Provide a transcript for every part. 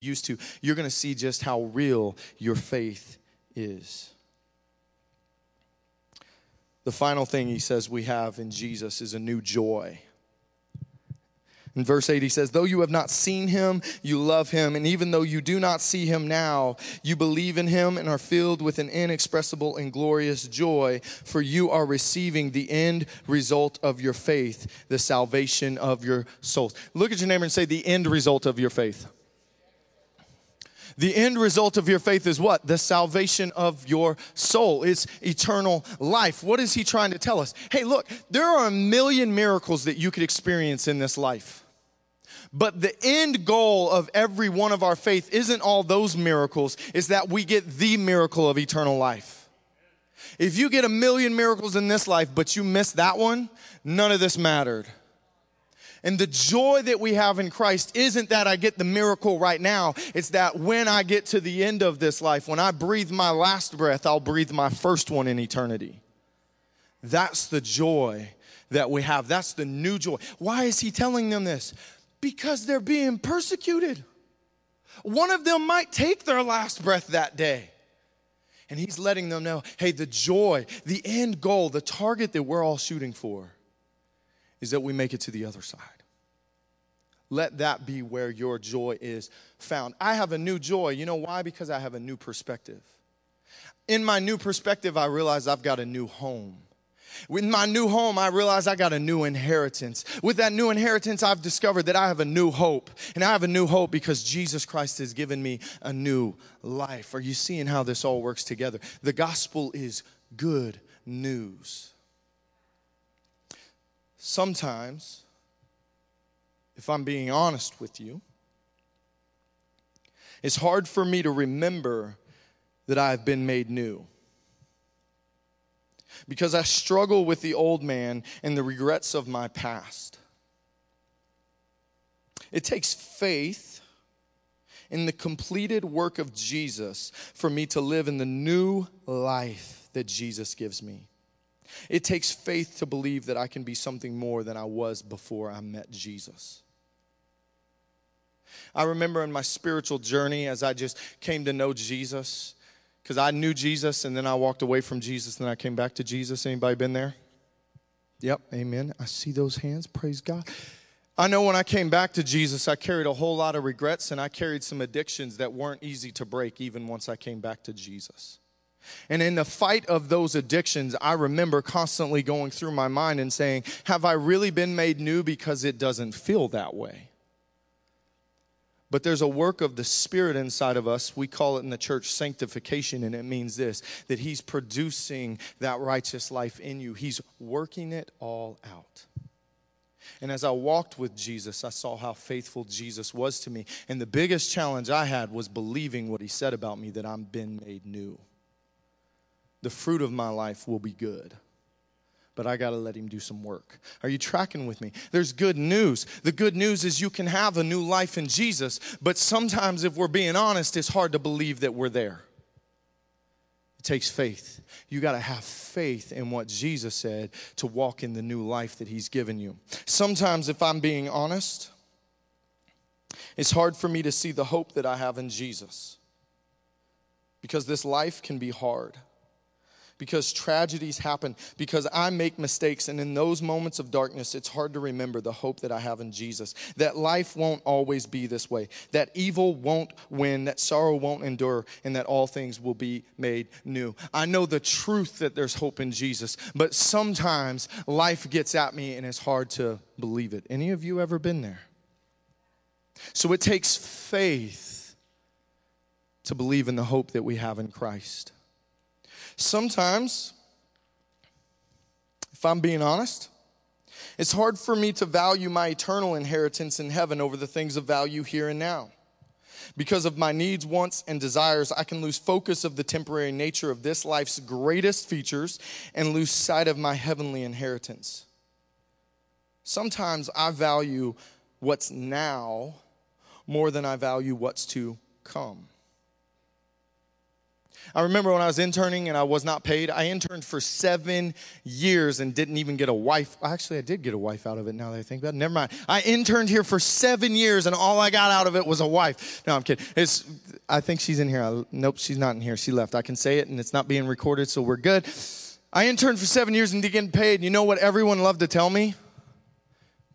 used to, you're going to see just how real your faith is. The final thing he says we have in Jesus is a new joy. In verse 8, he says, Though you have not seen him, you love him. And even though you do not see him now, you believe in him and are filled with an inexpressible and glorious joy, for you are receiving the end result of your faith, the salvation of your souls. Look at your neighbor and say, The end result of your faith. The end result of your faith is what? The salvation of your soul. It's eternal life. What is he trying to tell us? Hey, look, there are a million miracles that you could experience in this life. But the end goal of every one of our faith isn't all those miracles, is that we get the miracle of eternal life. If you get a million miracles in this life, but you miss that one, none of this mattered. And the joy that we have in Christ isn't that I get the miracle right now. It's that when I get to the end of this life, when I breathe my last breath, I'll breathe my first one in eternity. That's the joy that we have. That's the new joy. Why is he telling them this? Because they're being persecuted. One of them might take their last breath that day. And he's letting them know hey, the joy, the end goal, the target that we're all shooting for is that we make it to the other side. Let that be where your joy is found. I have a new joy. You know why? Because I have a new perspective. In my new perspective, I realize I've got a new home. With my new home, I realize I got a new inheritance. With that new inheritance, I've discovered that I have a new hope. And I have a new hope because Jesus Christ has given me a new life. Are you seeing how this all works together? The gospel is good news. Sometimes, if I'm being honest with you, it's hard for me to remember that I've been made new. Because I struggle with the old man and the regrets of my past. It takes faith in the completed work of Jesus for me to live in the new life that Jesus gives me. It takes faith to believe that I can be something more than I was before I met Jesus. I remember in my spiritual journey as I just came to know Jesus, because I knew Jesus and then I walked away from Jesus and then I came back to Jesus. Anybody been there? Yep, amen. I see those hands. Praise God. I know when I came back to Jesus, I carried a whole lot of regrets and I carried some addictions that weren't easy to break even once I came back to Jesus. And in the fight of those addictions, I remember constantly going through my mind and saying, Have I really been made new because it doesn't feel that way? But there's a work of the Spirit inside of us. We call it in the church sanctification, and it means this that He's producing that righteous life in you, He's working it all out. And as I walked with Jesus, I saw how faithful Jesus was to me. And the biggest challenge I had was believing what He said about me that I'm been made new the fruit of my life will be good. But I got to let him do some work. Are you tracking with me? There's good news. The good news is you can have a new life in Jesus, but sometimes, if we're being honest, it's hard to believe that we're there. It takes faith. You got to have faith in what Jesus said to walk in the new life that He's given you. Sometimes, if I'm being honest, it's hard for me to see the hope that I have in Jesus because this life can be hard because tragedies happen, because I make mistakes. And in those moments of darkness, it's hard to remember the hope that I have in Jesus. That life won't always be this way, that evil won't win, that sorrow won't endure, and that all things will be made new. I know the truth that there's hope in Jesus, but sometimes life gets at me and it's hard to believe it. Any of you ever been there? So it takes faith to believe in the hope that we have in Christ. Sometimes, if I'm being honest, it's hard for me to value my eternal inheritance in heaven over the things of value here and now. Because of my needs, wants, and desires, I can lose focus of the temporary nature of this life's greatest features and lose sight of my heavenly inheritance. Sometimes I value what's now more than I value what's to come. I remember when I was interning and I was not paid. I interned for seven years and didn't even get a wife. Actually, I did get a wife out of it now that I think about it. Never mind. I interned here for seven years and all I got out of it was a wife. No, I'm kidding. It's, I think she's in here. I, nope, she's not in here. She left. I can say it and it's not being recorded, so we're good. I interned for seven years and didn't get paid. You know what everyone loved to tell me?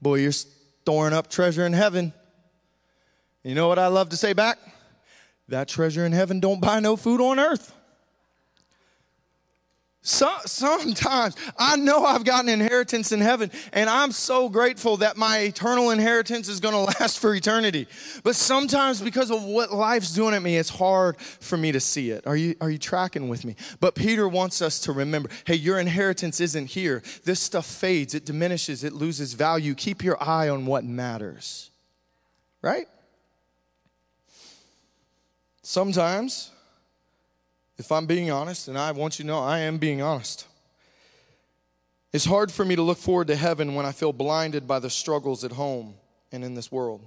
Boy, you're storing up treasure in heaven. You know what I love to say back? That treasure in heaven don't buy no food on earth. So, sometimes I know I've got an inheritance in heaven, and I'm so grateful that my eternal inheritance is going to last for eternity. But sometimes, because of what life's doing at me, it's hard for me to see it. Are you, are you tracking with me? But Peter wants us to remember hey, your inheritance isn't here. This stuff fades, it diminishes, it loses value. Keep your eye on what matters. Right? Sometimes, if I'm being honest, and I want you to know I am being honest, it's hard for me to look forward to heaven when I feel blinded by the struggles at home and in this world.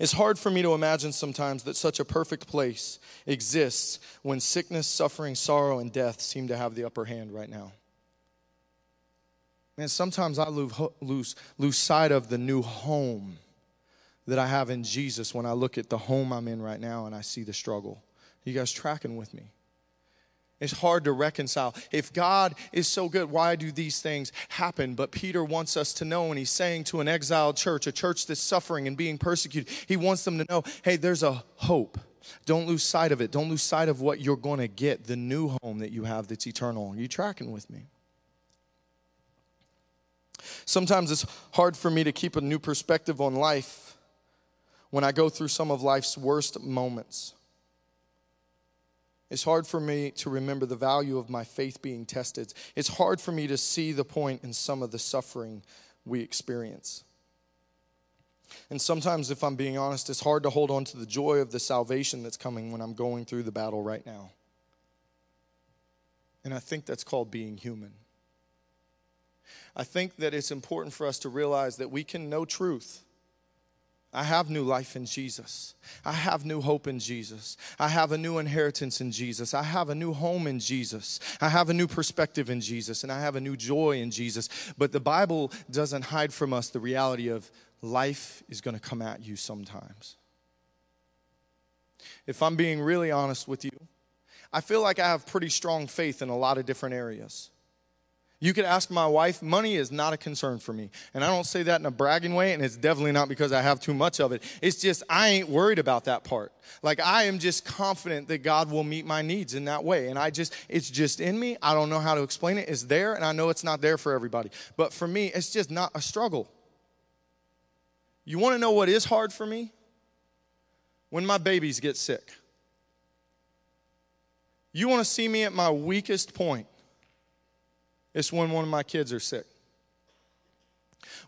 It's hard for me to imagine sometimes that such a perfect place exists when sickness, suffering, sorrow, and death seem to have the upper hand right now. Man, sometimes I lose, lose, lose sight of the new home that I have in Jesus when I look at the home I'm in right now and I see the struggle. You guys tracking with me? It's hard to reconcile. If God is so good, why do these things happen? But Peter wants us to know, and he's saying to an exiled church, a church that's suffering and being persecuted, he wants them to know hey, there's a hope. Don't lose sight of it. Don't lose sight of what you're going to get, the new home that you have that's eternal. Are you tracking with me? Sometimes it's hard for me to keep a new perspective on life when I go through some of life's worst moments. It's hard for me to remember the value of my faith being tested. It's hard for me to see the point in some of the suffering we experience. And sometimes, if I'm being honest, it's hard to hold on to the joy of the salvation that's coming when I'm going through the battle right now. And I think that's called being human. I think that it's important for us to realize that we can know truth I have new life in Jesus. I have new hope in Jesus. I have a new inheritance in Jesus. I have a new home in Jesus. I have a new perspective in Jesus. And I have a new joy in Jesus. But the Bible doesn't hide from us the reality of life is going to come at you sometimes. If I'm being really honest with you, I feel like I have pretty strong faith in a lot of different areas. You could ask my wife, money is not a concern for me. And I don't say that in a bragging way, and it's definitely not because I have too much of it. It's just, I ain't worried about that part. Like, I am just confident that God will meet my needs in that way. And I just, it's just in me. I don't know how to explain it. It's there, and I know it's not there for everybody. But for me, it's just not a struggle. You want to know what is hard for me? When my babies get sick. You want to see me at my weakest point it's when one of my kids are sick.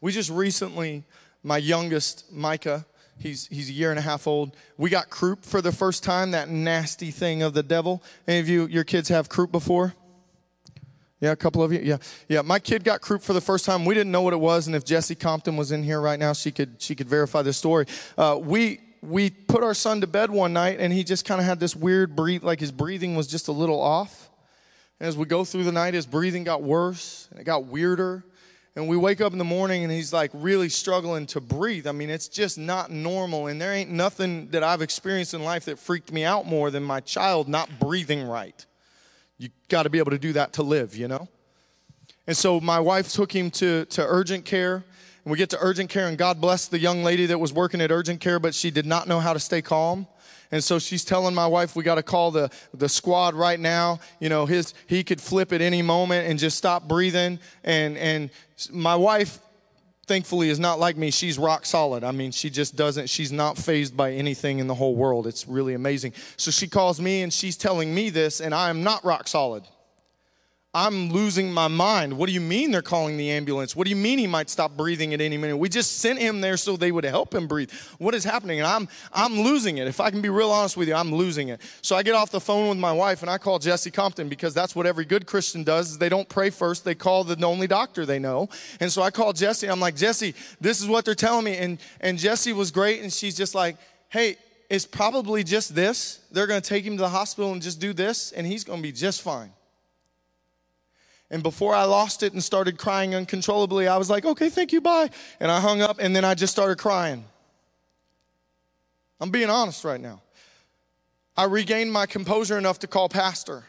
We just recently, my youngest, Micah, he's, he's a year and a half old, we got croup for the first time, that nasty thing of the devil. Any of you, your kids have croup before? Yeah, a couple of you. Yeah, yeah. My kid got croup for the first time. We didn't know what it was, and if Jessie Compton was in here right now, she could she could verify the story. Uh, we we put our son to bed one night, and he just kind of had this weird breathe, like his breathing was just a little off. As we go through the night, his breathing got worse and it got weirder. And we wake up in the morning and he's like really struggling to breathe. I mean, it's just not normal. And there ain't nothing that I've experienced in life that freaked me out more than my child not breathing right. You got to be able to do that to live, you know? And so my wife took him to, to urgent care. And we get to urgent care, and God bless the young lady that was working at urgent care, but she did not know how to stay calm. And so she's telling my wife, we got to call the, the squad right now. You know, his, he could flip at any moment and just stop breathing. And, and my wife, thankfully, is not like me. She's rock solid. I mean, she just doesn't, she's not phased by anything in the whole world. It's really amazing. So she calls me and she's telling me this, and I am not rock solid. I'm losing my mind. What do you mean they're calling the ambulance? What do you mean he might stop breathing at any minute? We just sent him there so they would help him breathe. What is happening? And I'm I'm losing it. If I can be real honest with you, I'm losing it. So I get off the phone with my wife and I call Jesse Compton because that's what every good Christian does. Is they don't pray first. They call the only doctor they know. And so I call Jesse. I'm like, "Jesse, this is what they're telling me. And and Jessie was great and she's just like, hey, it's probably just this. They're going to take him to the hospital and just do this, and he's going to be just fine. And before I lost it and started crying uncontrollably, I was like, okay, thank you, bye. And I hung up, and then I just started crying. I'm being honest right now. I regained my composure enough to call Pastor.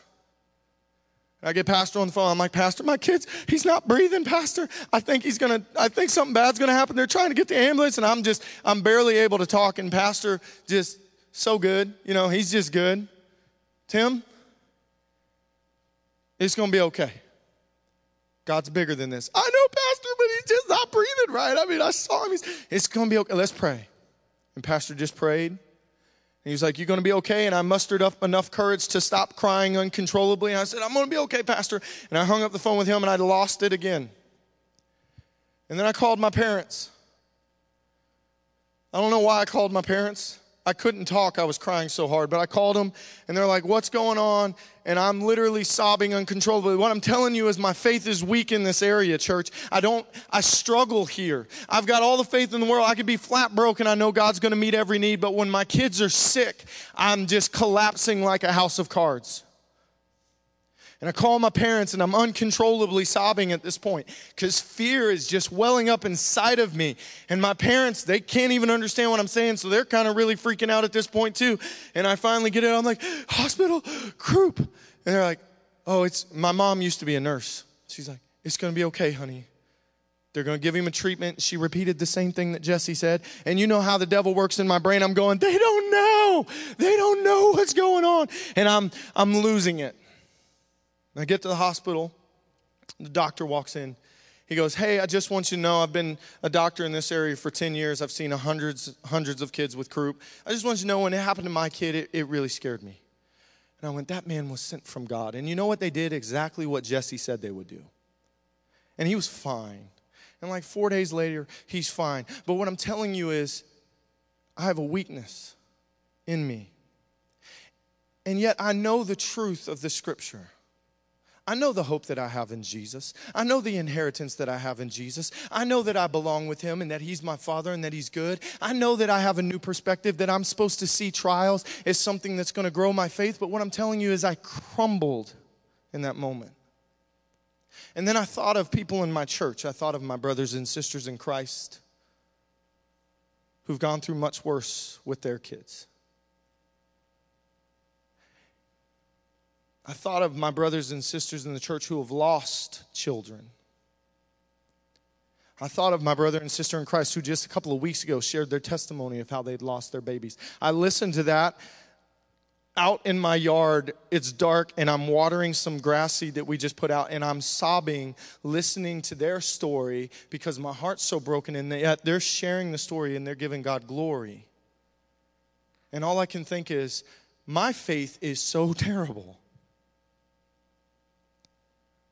I get Pastor on the phone. I'm like, Pastor, my kid's, he's not breathing, Pastor. I think he's gonna, I think something bad's gonna happen. They're trying to get the ambulance, and I'm just, I'm barely able to talk. And Pastor just so good. You know, he's just good. Tim, it's gonna be okay. God's bigger than this. I know, Pastor, but he's just not breathing right. I mean, I saw him. He's, it's gonna be okay. Let's pray. And Pastor just prayed. And he was like, You're going to be okay? And I mustered up enough courage to stop crying uncontrollably. And I said, I'm going to be okay, Pastor. And I hung up the phone with him and I lost it again. And then I called my parents. I don't know why I called my parents. I couldn't talk. I was crying so hard. But I called them and they're like, What's going on? And I'm literally sobbing uncontrollably. What I'm telling you is my faith is weak in this area, church. I don't, I struggle here. I've got all the faith in the world. I could be flat broken. I know God's going to meet every need. But when my kids are sick, I'm just collapsing like a house of cards. And I call my parents and I'm uncontrollably sobbing at this point because fear is just welling up inside of me. And my parents, they can't even understand what I'm saying, so they're kind of really freaking out at this point too. And I finally get it. I'm like, hospital, croup. And they're like, oh, it's my mom used to be a nurse. She's like, it's going to be okay, honey. They're going to give him a treatment. She repeated the same thing that Jesse said. And you know how the devil works in my brain. I'm going, they don't know. They don't know what's going on. And I'm, I'm losing it. I get to the hospital. The doctor walks in. He goes, Hey, I just want you to know I've been a doctor in this area for 10 years. I've seen hundreds, hundreds of kids with croup. I just want you to know when it happened to my kid, it, it really scared me. And I went, That man was sent from God. And you know what they did? Exactly what Jesse said they would do. And he was fine. And like four days later, he's fine. But what I'm telling you is, I have a weakness in me. And yet I know the truth of the scripture. I know the hope that I have in Jesus. I know the inheritance that I have in Jesus. I know that I belong with Him and that He's my Father and that He's good. I know that I have a new perspective, that I'm supposed to see trials as something that's going to grow my faith. But what I'm telling you is, I crumbled in that moment. And then I thought of people in my church. I thought of my brothers and sisters in Christ who've gone through much worse with their kids. I thought of my brothers and sisters in the church who have lost children. I thought of my brother and sister in Christ who just a couple of weeks ago shared their testimony of how they'd lost their babies. I listened to that out in my yard. It's dark and I'm watering some grass seed that we just put out and I'm sobbing listening to their story because my heart's so broken and yet they're sharing the story and they're giving God glory. And all I can think is, my faith is so terrible.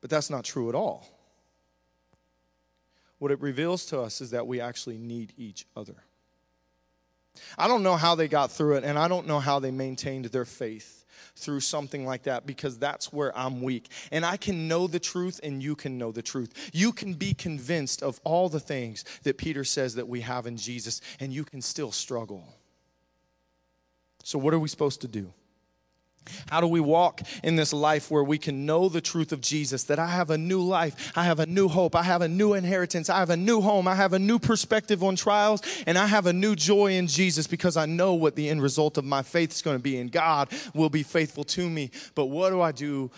But that's not true at all. What it reveals to us is that we actually need each other. I don't know how they got through it, and I don't know how they maintained their faith through something like that because that's where I'm weak. And I can know the truth, and you can know the truth. You can be convinced of all the things that Peter says that we have in Jesus, and you can still struggle. So, what are we supposed to do? How do we walk in this life where we can know the truth of Jesus that I have a new life, I have a new hope, I have a new inheritance, I have a new home, I have a new perspective on trials, and I have a new joy in Jesus because I know what the end result of my faith is going to be, and God will be faithful to me. But what do I do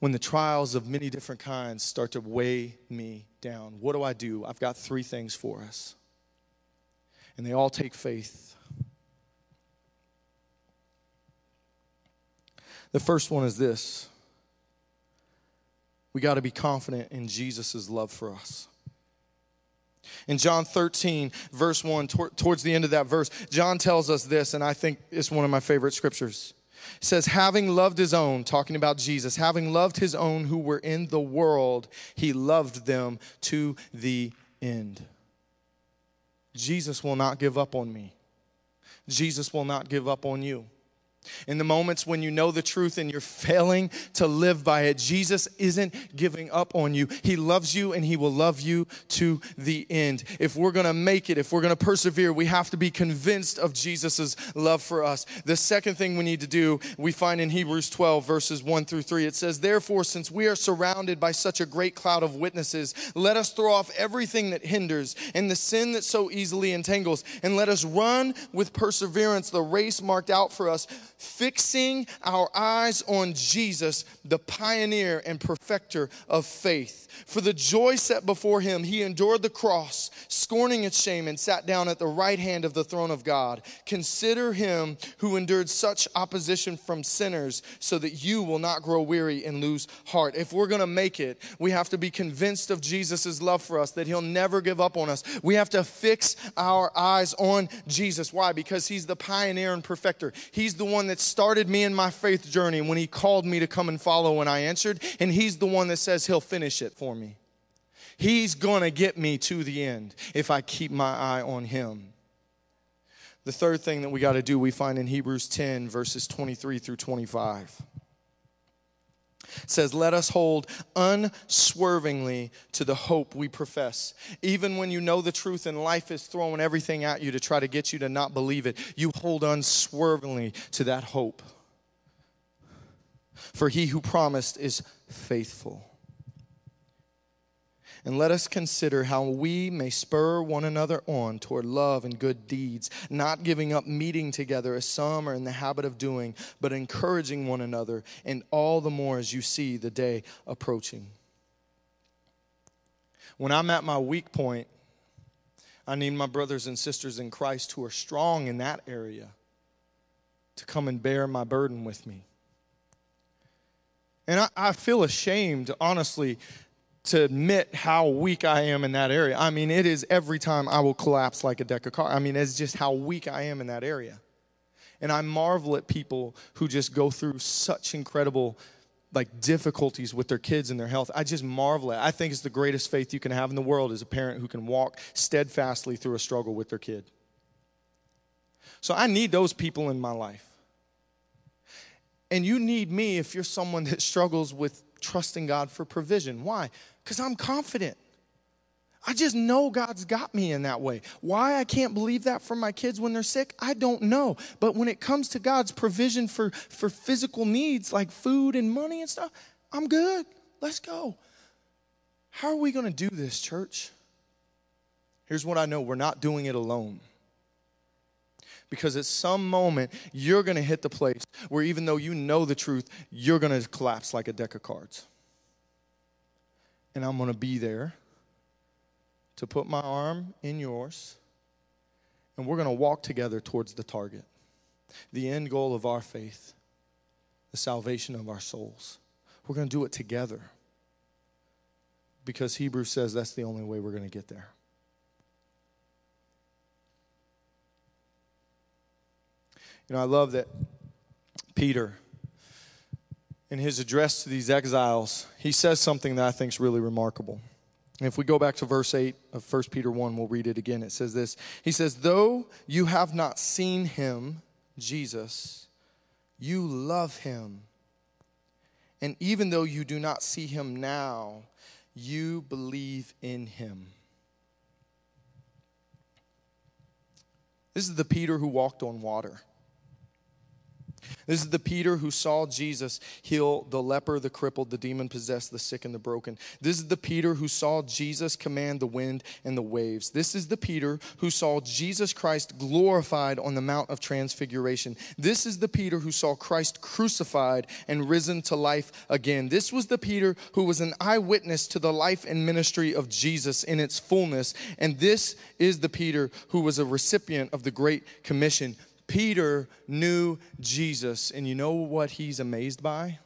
when the trials of many different kinds start to weigh me down? What do I do? I've got three things for us, and they all take faith. The first one is this we got to be confident in Jesus' love for us. In John 13, verse 1, tor- towards the end of that verse, John tells us this, and I think it's one of my favorite scriptures. It says, Having loved his own, talking about Jesus, having loved his own who were in the world, he loved them to the end. Jesus will not give up on me. Jesus will not give up on you. In the moments when you know the truth and you're failing to live by it, Jesus isn't giving up on you. He loves you and He will love you to the end. If we're gonna make it, if we're gonna persevere, we have to be convinced of Jesus' love for us. The second thing we need to do, we find in Hebrews 12, verses 1 through 3. It says, Therefore, since we are surrounded by such a great cloud of witnesses, let us throw off everything that hinders and the sin that so easily entangles, and let us run with perseverance the race marked out for us fixing our eyes on Jesus, the pioneer and perfecter of faith. For the joy set before him, he endured the cross, scorning its shame, and sat down at the right hand of the throne of God. Consider him who endured such opposition from sinners, so that you will not grow weary and lose heart. If we're going to make it, we have to be convinced of Jesus' love for us, that he'll never give up on us. We have to fix our eyes on Jesus. Why? Because he's the pioneer and perfecter. He's the one that started me in my faith journey when he called me to come and follow when I answered, and he's the one that says he'll finish it for me. He's going to get me to the end if I keep my eye on Him. The third thing that we got to do, we find in Hebrews 10, verses 23 through 25. Says, Let us hold unswervingly to the hope we profess. Even when you know the truth and life is throwing everything at you to try to get you to not believe it, you hold unswervingly to that hope. For he who promised is faithful. And let us consider how we may spur one another on toward love and good deeds, not giving up meeting together as some are in the habit of doing, but encouraging one another, and all the more as you see the day approaching. When I'm at my weak point, I need my brothers and sisters in Christ who are strong in that area to come and bear my burden with me. And I, I feel ashamed, honestly, to admit how weak I am in that area. I mean, it is every time I will collapse like a deck of cards. I mean, it's just how weak I am in that area. And I marvel at people who just go through such incredible like difficulties with their kids and their health. I just marvel at. I think it's the greatest faith you can have in the world is a parent who can walk steadfastly through a struggle with their kid. So I need those people in my life. And you need me if you're someone that struggles with trusting God for provision. Why? Because I'm confident. I just know God's got me in that way. Why I can't believe that for my kids when they're sick, I don't know. But when it comes to God's provision for, for physical needs like food and money and stuff, I'm good. Let's go. How are we going to do this, church? Here's what I know we're not doing it alone. Because at some moment, you're going to hit the place where even though you know the truth, you're going to collapse like a deck of cards and I'm going to be there to put my arm in yours, and we're going to walk together towards the target, the end goal of our faith, the salvation of our souls. We're going to do it together because Hebrews says that's the only way we're going to get there. You know, I love that Peter in his address to these exiles, he says something that I think is really remarkable. And if we go back to verse 8 of 1 Peter 1, we'll read it again. It says this He says, Though you have not seen him, Jesus, you love him. And even though you do not see him now, you believe in him. This is the Peter who walked on water. This is the Peter who saw Jesus heal the leper, the crippled, the demon possessed, the sick, and the broken. This is the Peter who saw Jesus command the wind and the waves. This is the Peter who saw Jesus Christ glorified on the Mount of Transfiguration. This is the Peter who saw Christ crucified and risen to life again. This was the Peter who was an eyewitness to the life and ministry of Jesus in its fullness. And this is the Peter who was a recipient of the Great Commission. Peter knew Jesus, and you know what he's amazed by?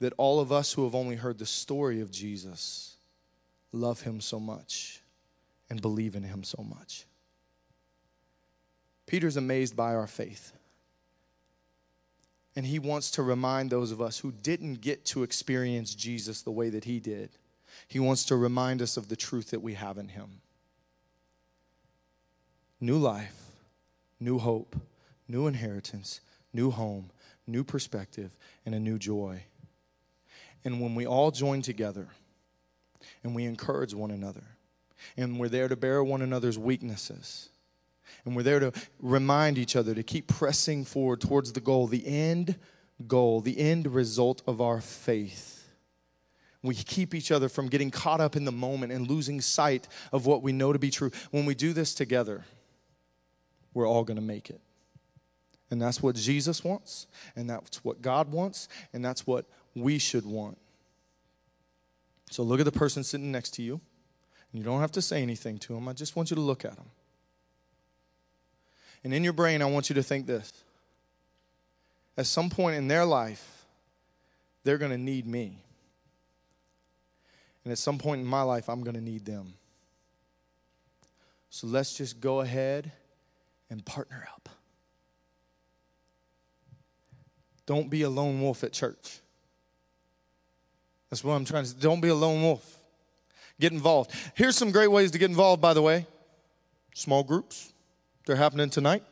That all of us who have only heard the story of Jesus love him so much and believe in him so much. Peter's amazed by our faith. And he wants to remind those of us who didn't get to experience Jesus the way that he did. He wants to remind us of the truth that we have in him. New life new hope, new inheritance, new home, new perspective, and a new joy. And when we all join together and we encourage one another, and we're there to bear one another's weaknesses, and we're there to remind each other to keep pressing forward towards the goal, the end goal, the end result of our faith. We keep each other from getting caught up in the moment and losing sight of what we know to be true. When we do this together, we're all going to make it. And that's what Jesus wants, and that's what God wants, and that's what we should want. So look at the person sitting next to you, and you don't have to say anything to them. I just want you to look at them. And in your brain, I want you to think this. At some point in their life, they're going to need me. And at some point in my life, I'm going to need them. So let's just go ahead and partner up. Don't be a lone wolf at church. That's what I'm trying to say. Don't be a lone wolf. Get involved. Here's some great ways to get involved, by the way small groups, they're happening tonight.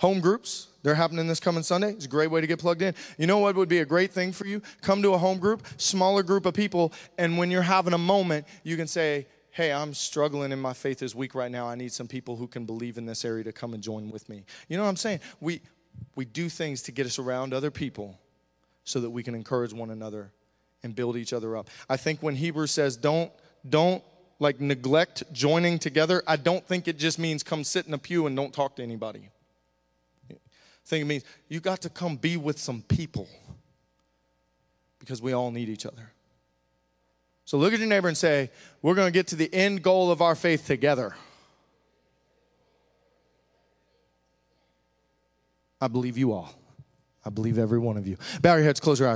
Home groups, they're happening this coming Sunday. It's a great way to get plugged in. You know what would be a great thing for you? Come to a home group, smaller group of people, and when you're having a moment, you can say, Hey, I'm struggling in my faith this week right now. I need some people who can believe in this area to come and join with me. You know what I'm saying? We, we do things to get us around other people so that we can encourage one another and build each other up. I think when Hebrews says, Don't, don't like neglect joining together, I don't think it just means come sit in a pew and don't talk to anybody. I think it means you got to come be with some people because we all need each other. So look at your neighbor and say, We're going to get to the end goal of our faith together. I believe you all. I believe every one of you. Bow your heads, close your eyes.